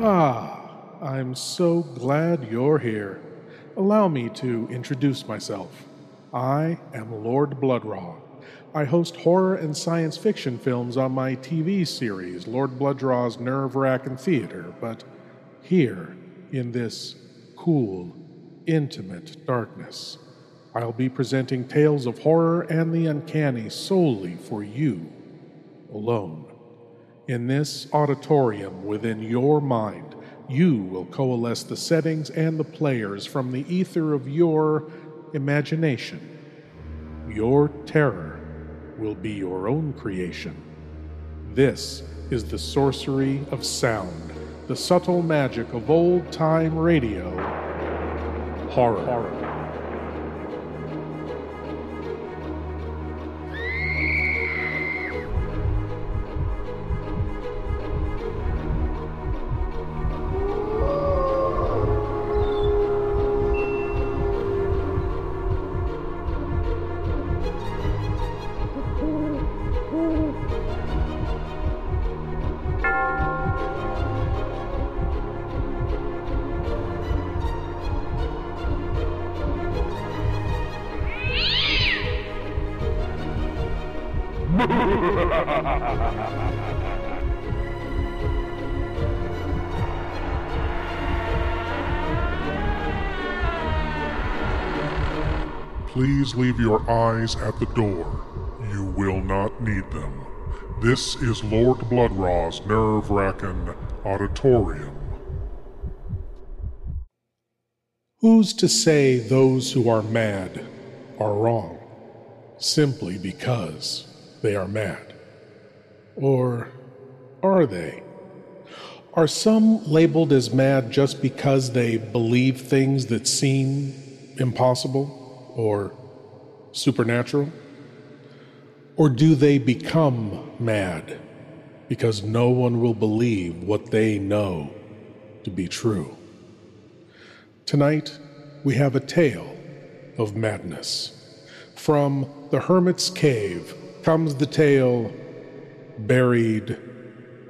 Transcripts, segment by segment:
Ah, I'm so glad you're here. Allow me to introduce myself. I am Lord Blood-Rah. I host horror and science fiction films on my TV series, Lord Blood-Rah's Nerve Racking Theater, but here, in this cool, intimate darkness, I'll be presenting tales of horror and the uncanny solely for you alone. In this auditorium within your mind, you will coalesce the settings and the players from the ether of your imagination. Your terror will be your own creation. This is the sorcery of sound, the subtle magic of old time radio. Horror. Horror. Leave your eyes at the door. You will not need them. This is Lord Blood-Rah's nerve wracking auditorium. Who's to say those who are mad are wrong simply because they are mad? Or are they? Are some labeled as mad just because they believe things that seem impossible or supernatural? Or do they become mad because no one will believe what they know to be true? Tonight, we have a tale of madness. From the Hermit's Cave comes the tale Buried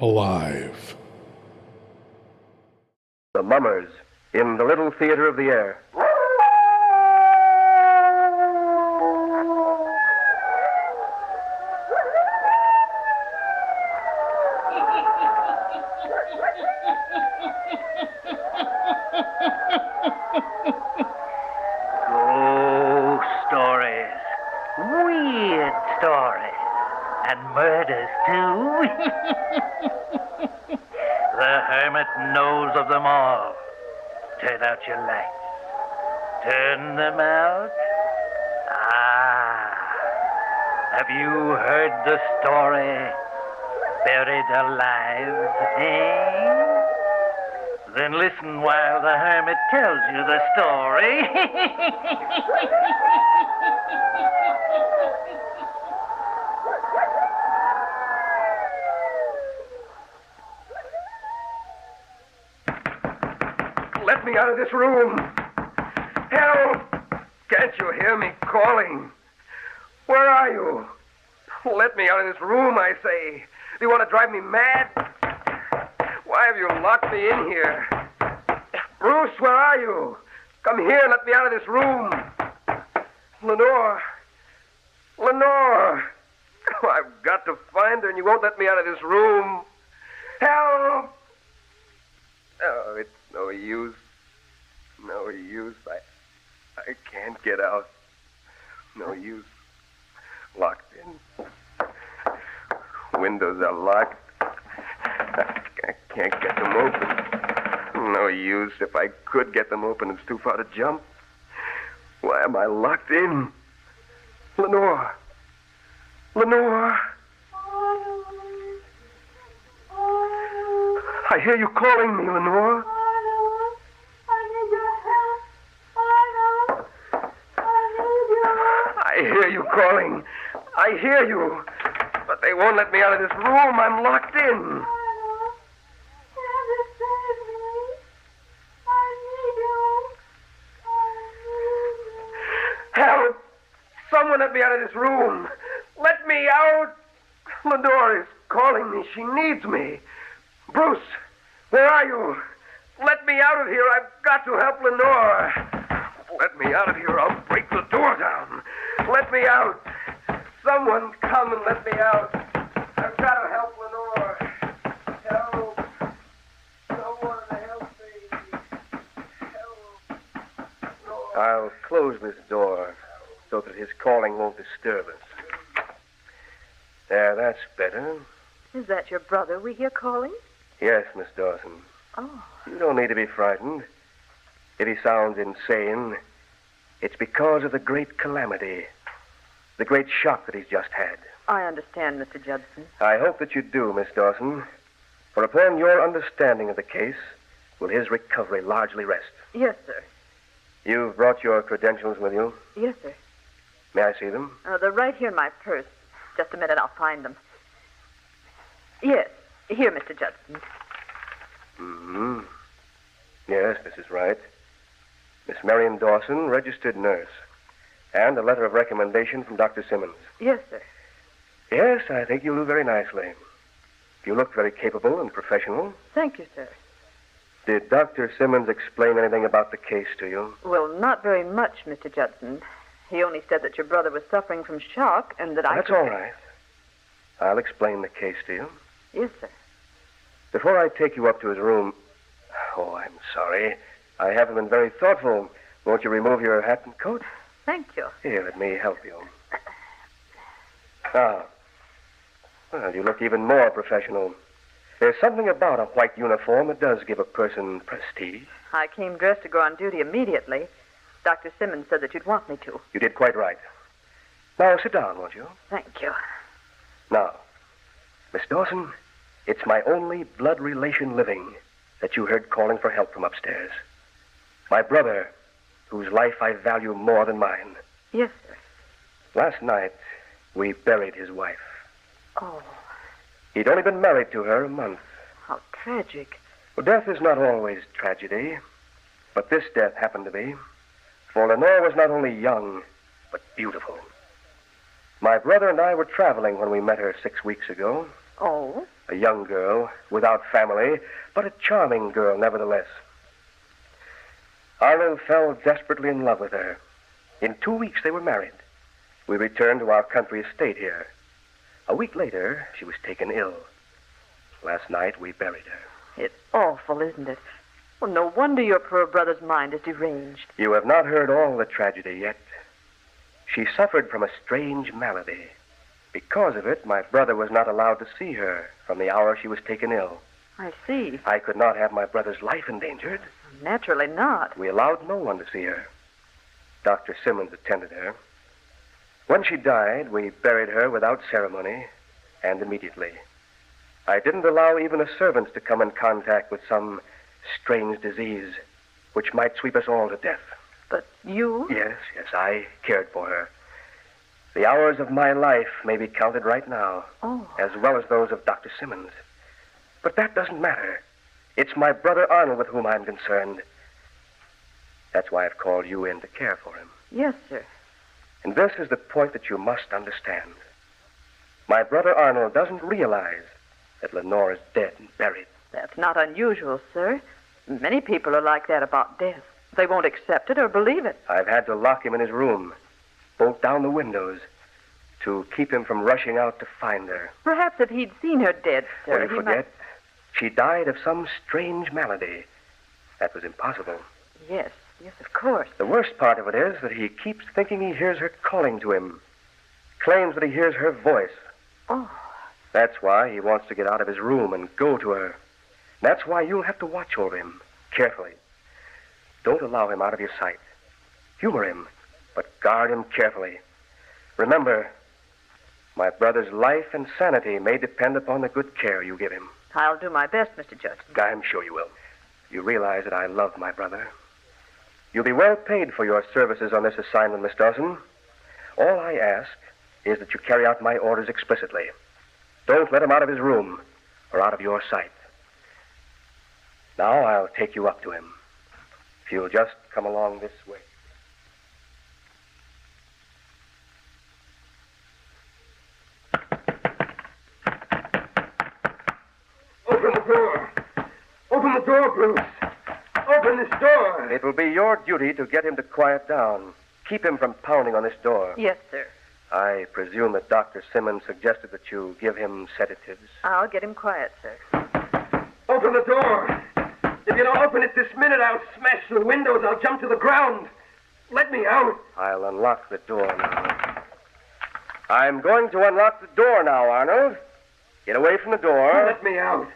Alive. The Mummers in the Little Theater of the Air. Ghost stories. Weird stories. And murders, too. the hermit knows of them all. Turn out your lights. Turn them out. Ah. Have you heard the story? Buried alive, eh? Then listen while the hermit tells you the story. Let me out of this room. Help! Can't you hear me calling? Where are you? Let me out of this room, I say. Do you want to drive me mad? Why have you locked me in here? Bruce, where are you? Come here and let me out of this room. Lenore. Lenore. Oh, I've got to find her, and you won't let me out of this room. Help! No use. No use. I, I can't get out. No use. Locked in. Windows are locked. I can't get them open. No use. If I could get them open, it's too far to jump. Why am I locked in? Lenore. Lenore. I hear you calling me, Lenore. Calling. I hear you. But they won't let me out of this room. I'm locked in. Help! Someone let me out of this room. Let me out. Lenore is calling me. She needs me. Bruce. Where are you? Let me out of here. I've got to help Lenore. Let me out of here. I'll break the door down. Let me out. Someone come and let me out. I've got to help Lenore. Help. Someone help me. Help. Lenore. I'll close this door so that his calling won't disturb us. There, that's better. Is that your brother we hear calling? Yes, Miss Dawson. Oh, You don't need to be frightened. If he sounds insane, it's because of the great calamity, the great shock that he's just had. I understand, Mr. Judson. I hope that you do, Miss Dawson, for upon your understanding of the case will his recovery largely rest. Yes, sir. You've brought your credentials with you. Yes, sir. May I see them? Uh, they're right here in my purse. Just a minute, I'll find them. Yes, here, Mr. Judson. Mm-hmm. Yes, this is right. Miss Marion Dawson, registered nurse. And a letter of recommendation from Dr. Simmons. Yes, sir. Yes, I think you'll do very nicely. You look very capable and professional. Thank you, sir. Did Dr. Simmons explain anything about the case to you? Well, not very much, Mr. Judson. He only said that your brother was suffering from shock and that I. That's could- all right. I'll explain the case to you. Yes, sir. Before I take you up to his room. Oh, I'm sorry. I haven't been very thoughtful. Won't you remove your hat and coat? Thank you. Here, let me help you. Ah. Well, you look even more professional. There's something about a white uniform that does give a person prestige. I came dressed to go on duty immediately. Dr. Simmons said that you'd want me to. You did quite right. Now, sit down, won't you? Thank you. Now, Miss Dawson, it's my only blood relation living that you heard calling for help from upstairs. My brother, whose life I value more than mine. Yes, sir. Last night, we buried his wife. Oh, He'd only been married to her a month. how tragic. Well, death is not always tragedy, but this death happened to be. For Lenore was not only young, but beautiful. My brother and I were traveling when we met her six weeks ago. Oh, A young girl, without family, but a charming girl nevertheless. Arnold fell desperately in love with her. In two weeks, they were married. We returned to our country estate here. A week later, she was taken ill. Last night, we buried her. it's awful, isn't it? Well, no wonder your poor brother's mind is deranged. You have not heard all the tragedy yet. She suffered from a strange malady. Because of it, my brother was not allowed to see her from the hour she was taken ill. I see. I could not have my brother's life endangered. Naturally not. We allowed no one to see her. Dr. Simmons attended her. When she died, we buried her without ceremony and immediately. I didn't allow even a servant to come in contact with some strange disease which might sweep us all to death. But you? Yes, yes, I cared for her. The hours of my life may be counted right now, Oh, as well as those of Dr. Simmons. But that doesn't matter. It's my brother Arnold with whom I'm concerned. That's why I've called you in to care for him. yes, sir. And this is the point that you must understand. My brother Arnold doesn't realize that Lenore is dead and buried. That's not unusual, sir. Many people are like that about death. They won't accept it or believe it. I've had to lock him in his room, bolt down the windows, to keep him from rushing out to find her. Perhaps if he'd seen her dead, sir, Well, you he forget, might... she died of some strange malady. That was impossible. Yes, yes, of course. The worst part of it is that he keeps thinking he hears her calling to him, claims that he hears her voice. Oh, That's why he wants to get out of his room and go to her. That's why you'll have to watch over him carefully. Don't allow him out of your sight. Humor him, but guard him carefully. Remember, my brother's life and sanity may depend upon the good care you give him. I'll do my best, Mr. Judson. I'm sure you will. You realize that I love my brother. You'll be well paid for your services on this assignment, Miss Dawson. All I ask is that you carry out my orders explicitly. Don't let him out of his room or out of your sight. Now I'll take you up to him. If you'll just come along this way. Open the door. Open Bruce. Open this door. It will be your duty to get him to quiet down. Keep him from pounding on this door. Yes, sir. I presume that Dr. Simmons suggested that you give him sedatives. I'll get him quiet, sir. Open the door. If you don't open it this minute, I'll smash the windows. I'll jump to the ground. Let me out. I'll unlock the door now. I'm going to unlock the door now, Arnold. Get away from the door. Let me out.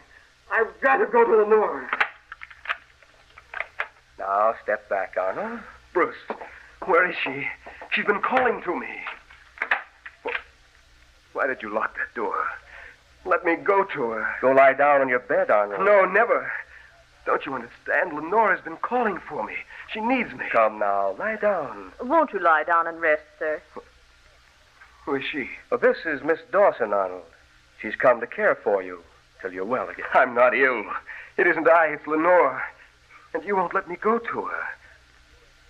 I've got to go to Lenore. Now, step back, Arnold. Bruce, where is she? She's been calling to me. Why did you lock that door? Let me go to her. Go lie down on your bed, Arnold. No, never. Don't you understand? Lenora's been calling for me. She needs me. Come now, lie down. Won't you lie down and rest, sir? Who is she? Well, this is Miss Dawson, Arnold. She's come to care for you till you're well again. I'm not ill. It isn't I, it's Lenore. And you won't let me go to her.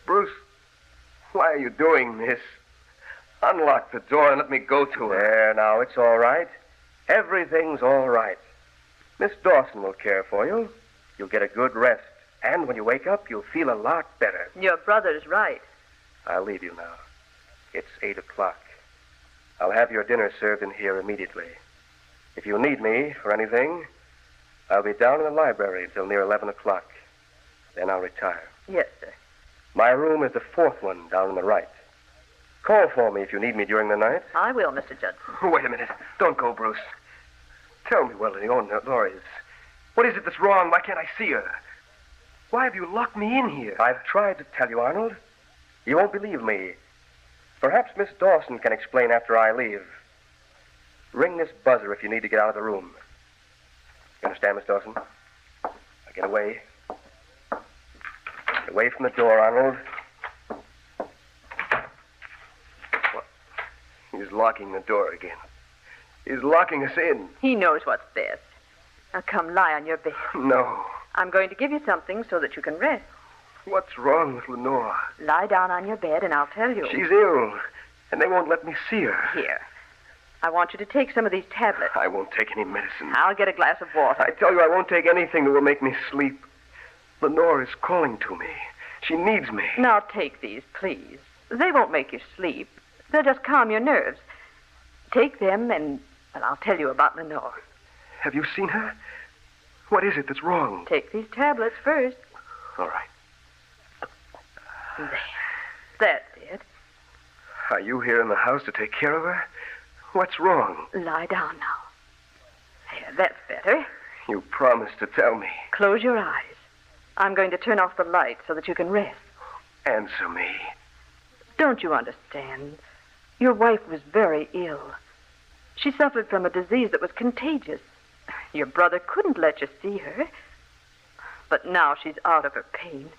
Bruce, why are you doing this? Unlock the door and let me go to her. There, now, it's all right. Everything's all right. Miss Dawson will care for you. You'll get a good rest. And when you wake up, you'll feel a lot better. Your brother's right. I'll leave you now. It's eight o'clock. I'll have your dinner served in here immediately. If you need me for anything, I'll be down in the library until near 11 o'clock. Then I'll retire. Yes, sir. My room is the fourth one down on the right. Call for me if you need me during the night. I will, Mr. Judson. Wait a minute. Don't go, Bruce. Tell me where Lenore is. What is it that's wrong? Why can't I see her? Why have you locked me in here? I've tried to tell you, Arnold. You won't believe me. Perhaps Miss Dawson can explain after I leave. Ring this buzzer if you need to get out of the room. You understand, Miss Dawson? Now get away. Away from the door, Arnold. What? He's locking the door again. He's locking us in. He knows what's best. Now come lie on your bed. No. I'm going to give you something so that you can rest. What's wrong with Lenore? Lie down on your bed and I'll tell you. She's ill, and they won't let me see her. Here. I want you to take some of these tablets. I won't take any medicine. I'll get a glass of water. I tell you, I won't take anything that will make me sleep. Lenore is calling to me. She needs me. Now take these, please. They won't make you sleep. They'll just calm your nerves. Take them and, well, I'll tell you about Lenore. Have you seen her? What is it that's wrong? Take these tablets first. All right. There. That's it. Are you here in the house to take care of her? What's wrong? Lie down now. There, that's better. You promised to tell me. Close your eyes. I'm going to turn off the light so that you can rest. Answer me. Don't you understand? Your wife was very ill. She suffered from a disease that was contagious. Your brother couldn't let you see her. But now she's out of her pain.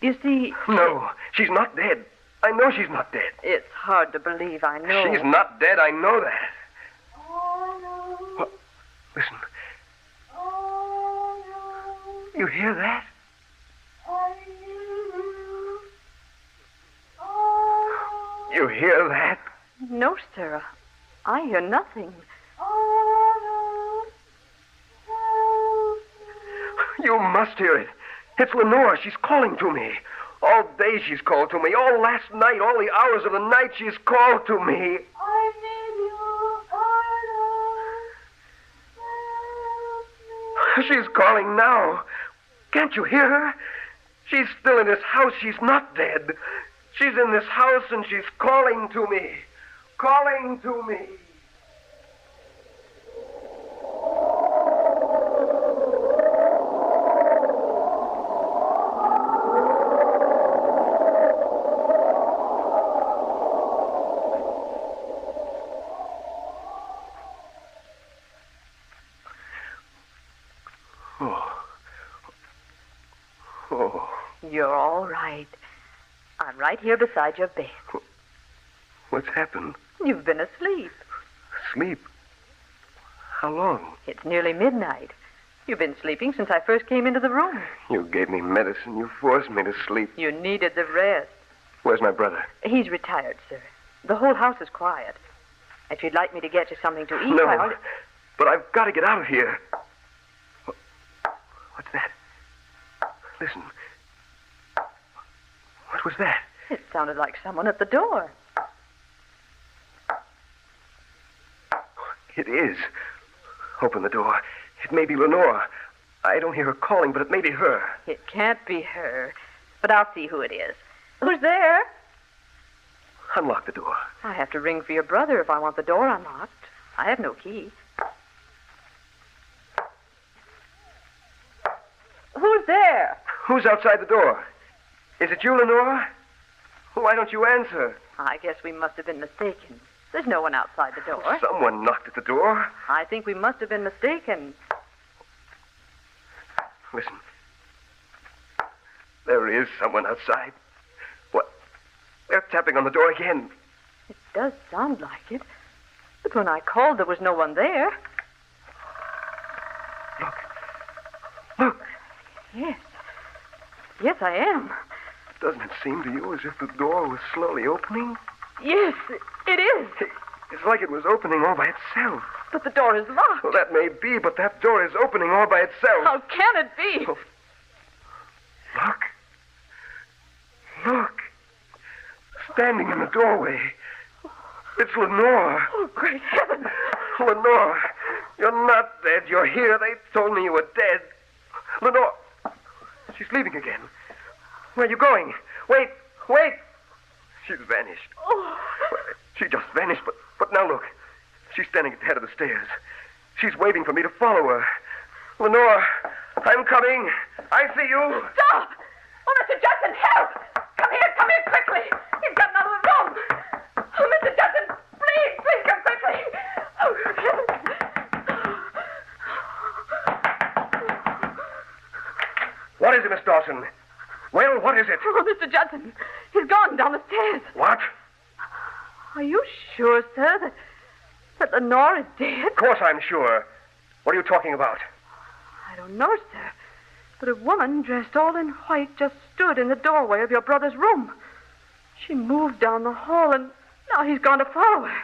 You see. No, she's not dead. I know she's not dead. It's hard to believe, I know. She's not dead. I know that. What? Listen. You hear that? You hear that? No, Sarah. I hear nothing. You must hear it. It's Lenore. She's calling to me. All day she's called to me. All last night, all the hours of the night, she's called to me. I need you. She's calling now. Can't you hear her? She's still in this house. She's not dead. She's in this house and she's calling to me. Calling to me. Oh. Oh. You're all right. I'm right here beside your bed. What's happened? You've been asleep. Sleep? How long? It's nearly midnight. You've been sleeping since I first came into the room. You gave me medicine. You forced me to sleep. You needed the rest. Where's my brother? He's retired, sir. The whole house is quiet. If you'd like me to get you something to eat, No. I'll... But I've got to get out of here. What's that? Listen. What was that? It sounded like someone at the door. It is. Open the door. It may be Lenore. I don't hear her calling, but it may be her. It can't be her. But I'll see who it is. Who's there? Unlock the door. I have to ring for your brother if I want the door unlocked. I have no key. Who's there? Who's outside the door? Is it you, Lenora? Why don't you answer? I guess we must have been mistaken. There's no one outside the door. Someone knocked at the door. I think we must have been mistaken. Listen. There is someone outside. What? They're tapping on the door again. It does sound like it. But when I called, there was no one there. Look. Look. Yes. Yes, I am. Doesn't it seem to you as if the door was slowly opening? Yes, it is. It's like it was opening all by itself. But the door is locked. Well, that may be, but that door is opening all by itself. How can it be? Oh. Look. Look. Standing in the doorway. It's Lenore. Oh, great heavens. Lenore, you're not dead. You're here. They told me you were dead. Lenore. She's leaving again. Where are you going? Wait, wait. She's vanished. Oh, She just vanished, but, but now look. She's standing at the head of the stairs. She's waiting for me to follow her. Lenore, I'm coming. I see you. stop! Oh, Mr. Judson, help! Come here, come here quickly! He's gotten out of the room! Oh, Mr. Judson, please, please come quickly! Oh. What is it, Miss Dawson? Well, what is it? Oh, Mr. Judson, he's gone down the stairs. What? Are you sure, sir, that, that Lenore is dead? Of course I'm sure. What are you talking about? I don't know, sir. But a woman dressed all in white just stood in the doorway of your brother's room. She moved down the hall, and now he's gone to follow her.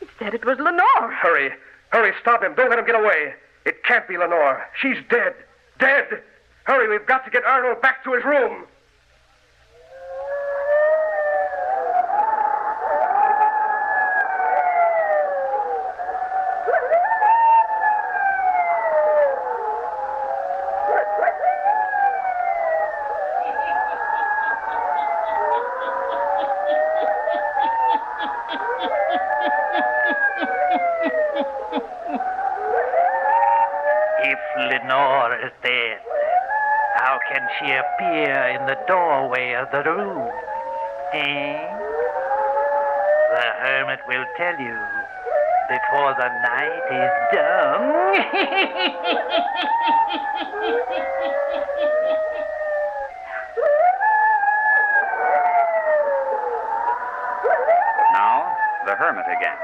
He said it was Lenore. Hurry. Hurry, stop him. Don't let him get away. It can't be Lenore. She's dead. Dead. Hurry, we've got to get Arnold back to his room. If Lenore is dead, how can she appear in the doorway of the room? Eh? The hermit will tell you before the night is done. Now, the hermit again.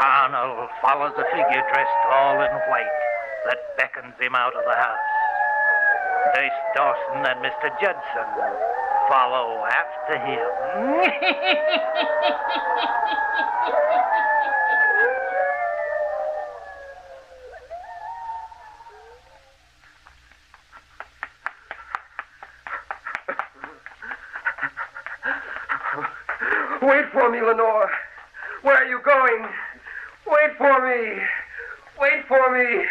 Arnold follows a figure dressed all in white that beckons him out of the house. Miss Dawson and Mr. Judson follow after him. Wait for me, Lenore. Where are you going? Wait for me. Wait for me.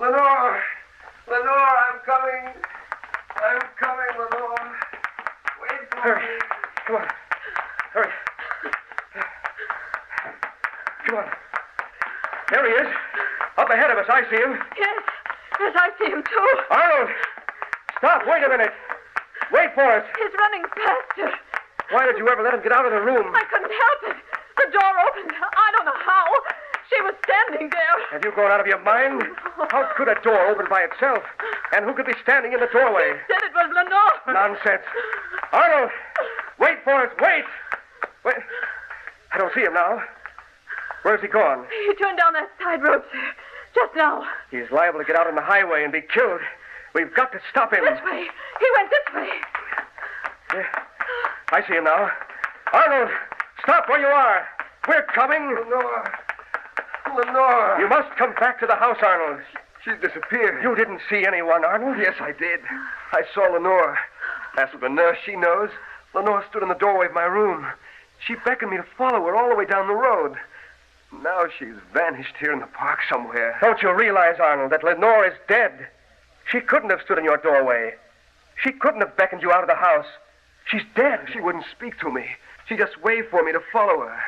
Lenore. Lenore, I'm coming. I'm coming, Lenore. Wait for Hurry. me. Come on. Hurry. Come on. There he is. Up ahead of us. I see him. Yes, yes, I see him too. Arnold! Stop. Wait a minute. Wait for us. He's running faster. Why did you ever let him get out of the room? I couldn't help it. The door opened. I don't know how. She was standing there. Have you gone out of your mind? How could a door open by itself? And who could be standing in the doorway? Said it was Lenore. Nonsense. Arnold! Wait for us. Wait! Wait. I don't see him now. Where's he gone? He turned down that side road, sir. Just now. He's liable to get out on the highway and be killed. We've got to stop him. This way. He went this way. Yeah. I see him now. Arnold, stop where you are. We're coming. Lenore. Lenore. You must come back to the house, Arnold. She disappeared. You didn't see anyone, Arnold? Yes, I did. I saw Lenore. As for the nurse, she knows. Lenore stood in the doorway of my room. She beckoned me to follow her all the way down the road. Now she's vanished here in the park somewhere. Don't you realize, Arnold, that Lenore is dead? She couldn't have stood in your doorway. She couldn't have beckoned you out of the house. She's dead. She wouldn't speak to me. She just waved for me to follow her.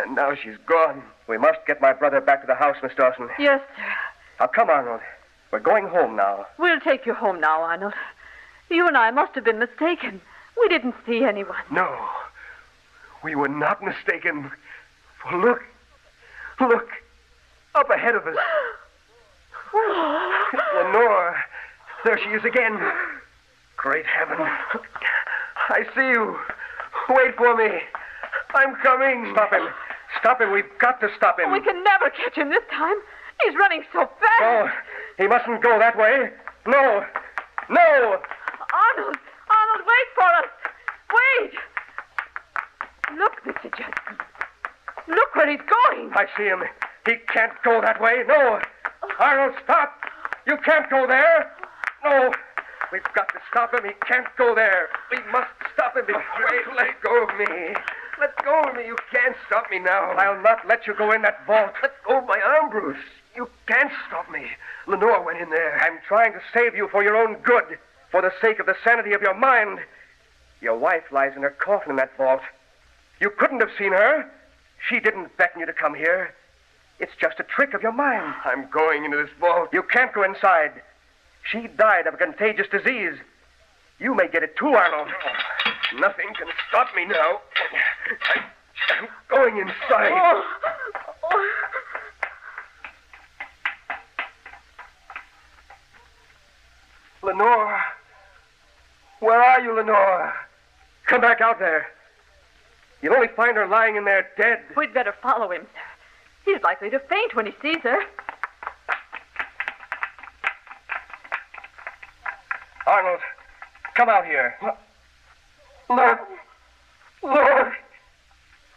And now she's gone. We must get my brother back to the house, Miss Dawson. Yes, sir. Now, come, Arnold. We're going home now. We'll take you home now, Arnold. You and I must have been mistaken. We didn't see anyone. No. We were not mistaken. For look. Look. Up ahead of us. Lenore. There she is again. Great heaven. I see you. Wait for me. I'm coming. Stop him. Stop him. We've got to stop him. We can never catch him this time. He's running so fast. Oh, he mustn't go that way. No. No. Arnold! Arnold, wait for us! Wait! Look, Mr. Judson. Look where he's going. I see him. He can't go that way. No. Arnold, stop. You can't go there. No. We've got to stop him. He can't go there. We must stop him before. Wait, let go of me. Let go of me. You can't stop me now. I'll not let you go in that vault. Let go of my arm, Bruce. You can't stop me. Lenore went in there. I'm trying to save you for your own good, for the sake of the sanity of your mind. Your wife lies in her coffin in that vault. You couldn't have seen her. She didn't beckon you to come here. It's just a trick of your mind. I'm going into this vault. You can't go inside. She died of a contagious disease. You may get it too, Arnold. Oh, nothing can stop me now. I, I'm going inside. Oh. Oh. Lenore. Where are you, Lenore? Come back out there. You'll only find her lying in there dead. We'd better follow him, sir. He's likely to faint when he sees her. Arnold, come out here. Look. Look.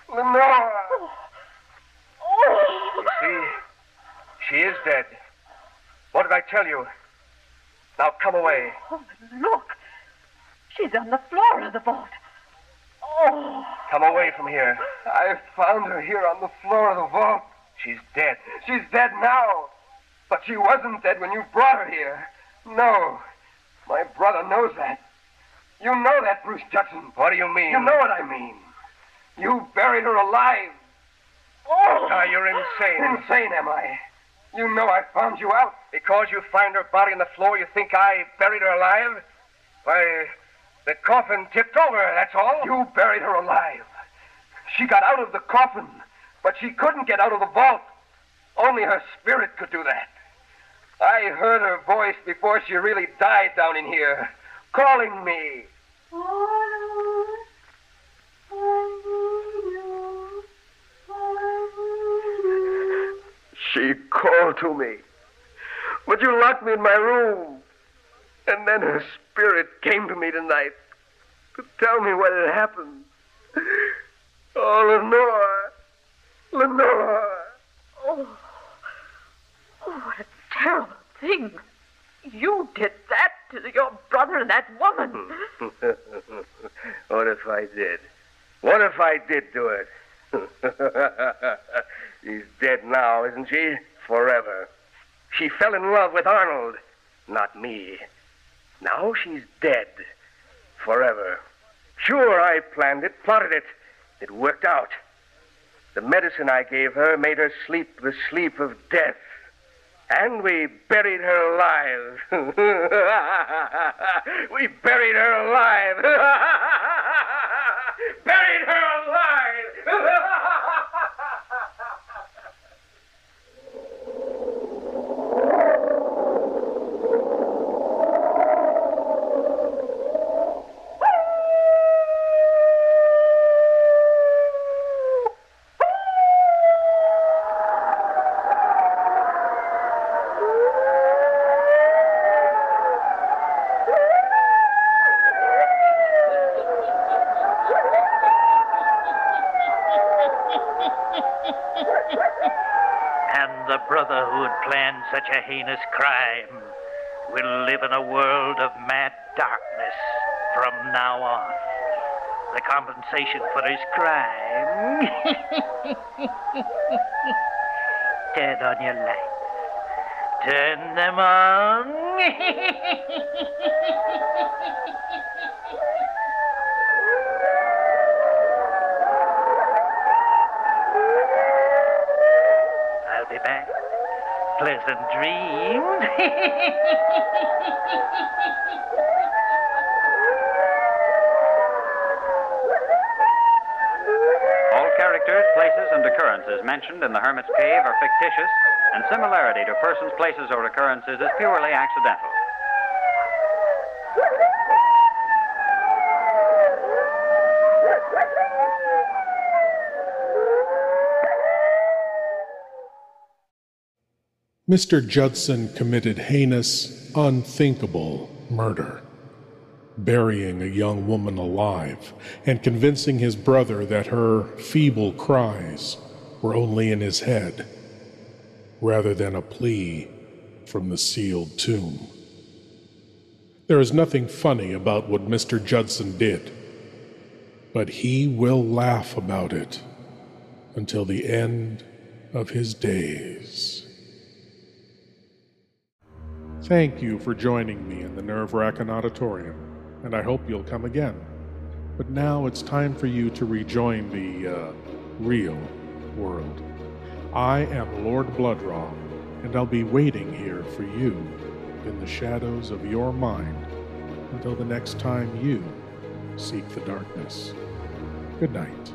Lenore. Oh. You see, she is dead. What did I tell you? Now come away. Oh, look. She's on the floor of the vault. Oh. Come away from here. I found her here on the floor of the vault. She's dead. She's dead now. But she wasn't dead when you brought her here. No. My brother knows that. You know that, Bruce Judson. What do you mean? You know what I mean. You buried her alive. Oh! Now, you're insane. Insane, am I? You know I found you out. Because you find her body on the floor, you think I buried her alive? Why, the coffin tipped over, that's all. You buried her alive. She got out of the coffin, but she couldn't get out of the vault. Only her spirit could do that. I heard her voice before she really died down in here, calling me. She called to me. But you locked me in my room. And then her spirit came to me tonight to tell me what had happened. Oh, Lenore. Lenore. Oh. Oh, what a terrible thing. You did that to your brother and that woman. what if I did? What if I did do it? She's dead now, isn't she? Forever. She fell in love with Arnold, not me. Now she's dead. Forever. Sure, I planned it, plotted it. It worked out. The medicine I gave her made her sleep the sleep of death. And we buried her alive. we buried her alive. buried her alive. such a heinous crime will live in a world of mad darkness from now on. The compensation for his crime. Turn on your lights. Turn them on. I'll be back. Pleasant dreams. All characters, places, and occurrences mentioned in the Hermit's Cave are fictitious, and similarity to persons, places, or occurrences is purely accidental. Mr. Judson committed heinous, unthinkable murder, burying a young woman alive and convincing his brother that her feeble cries were only in his head, rather than a plea from the sealed tomb. There is nothing funny about what Mr. Judson did, but he will laugh about it until the end of his days. Thank you for joining me in the Nerve Racking Auditorium, and I hope you'll come again. But now it's time for you to rejoin the uh, real world. I am Lord Blood-Rah, and I'll be waiting here for you in the shadows of your mind until the next time you seek the darkness. Good night.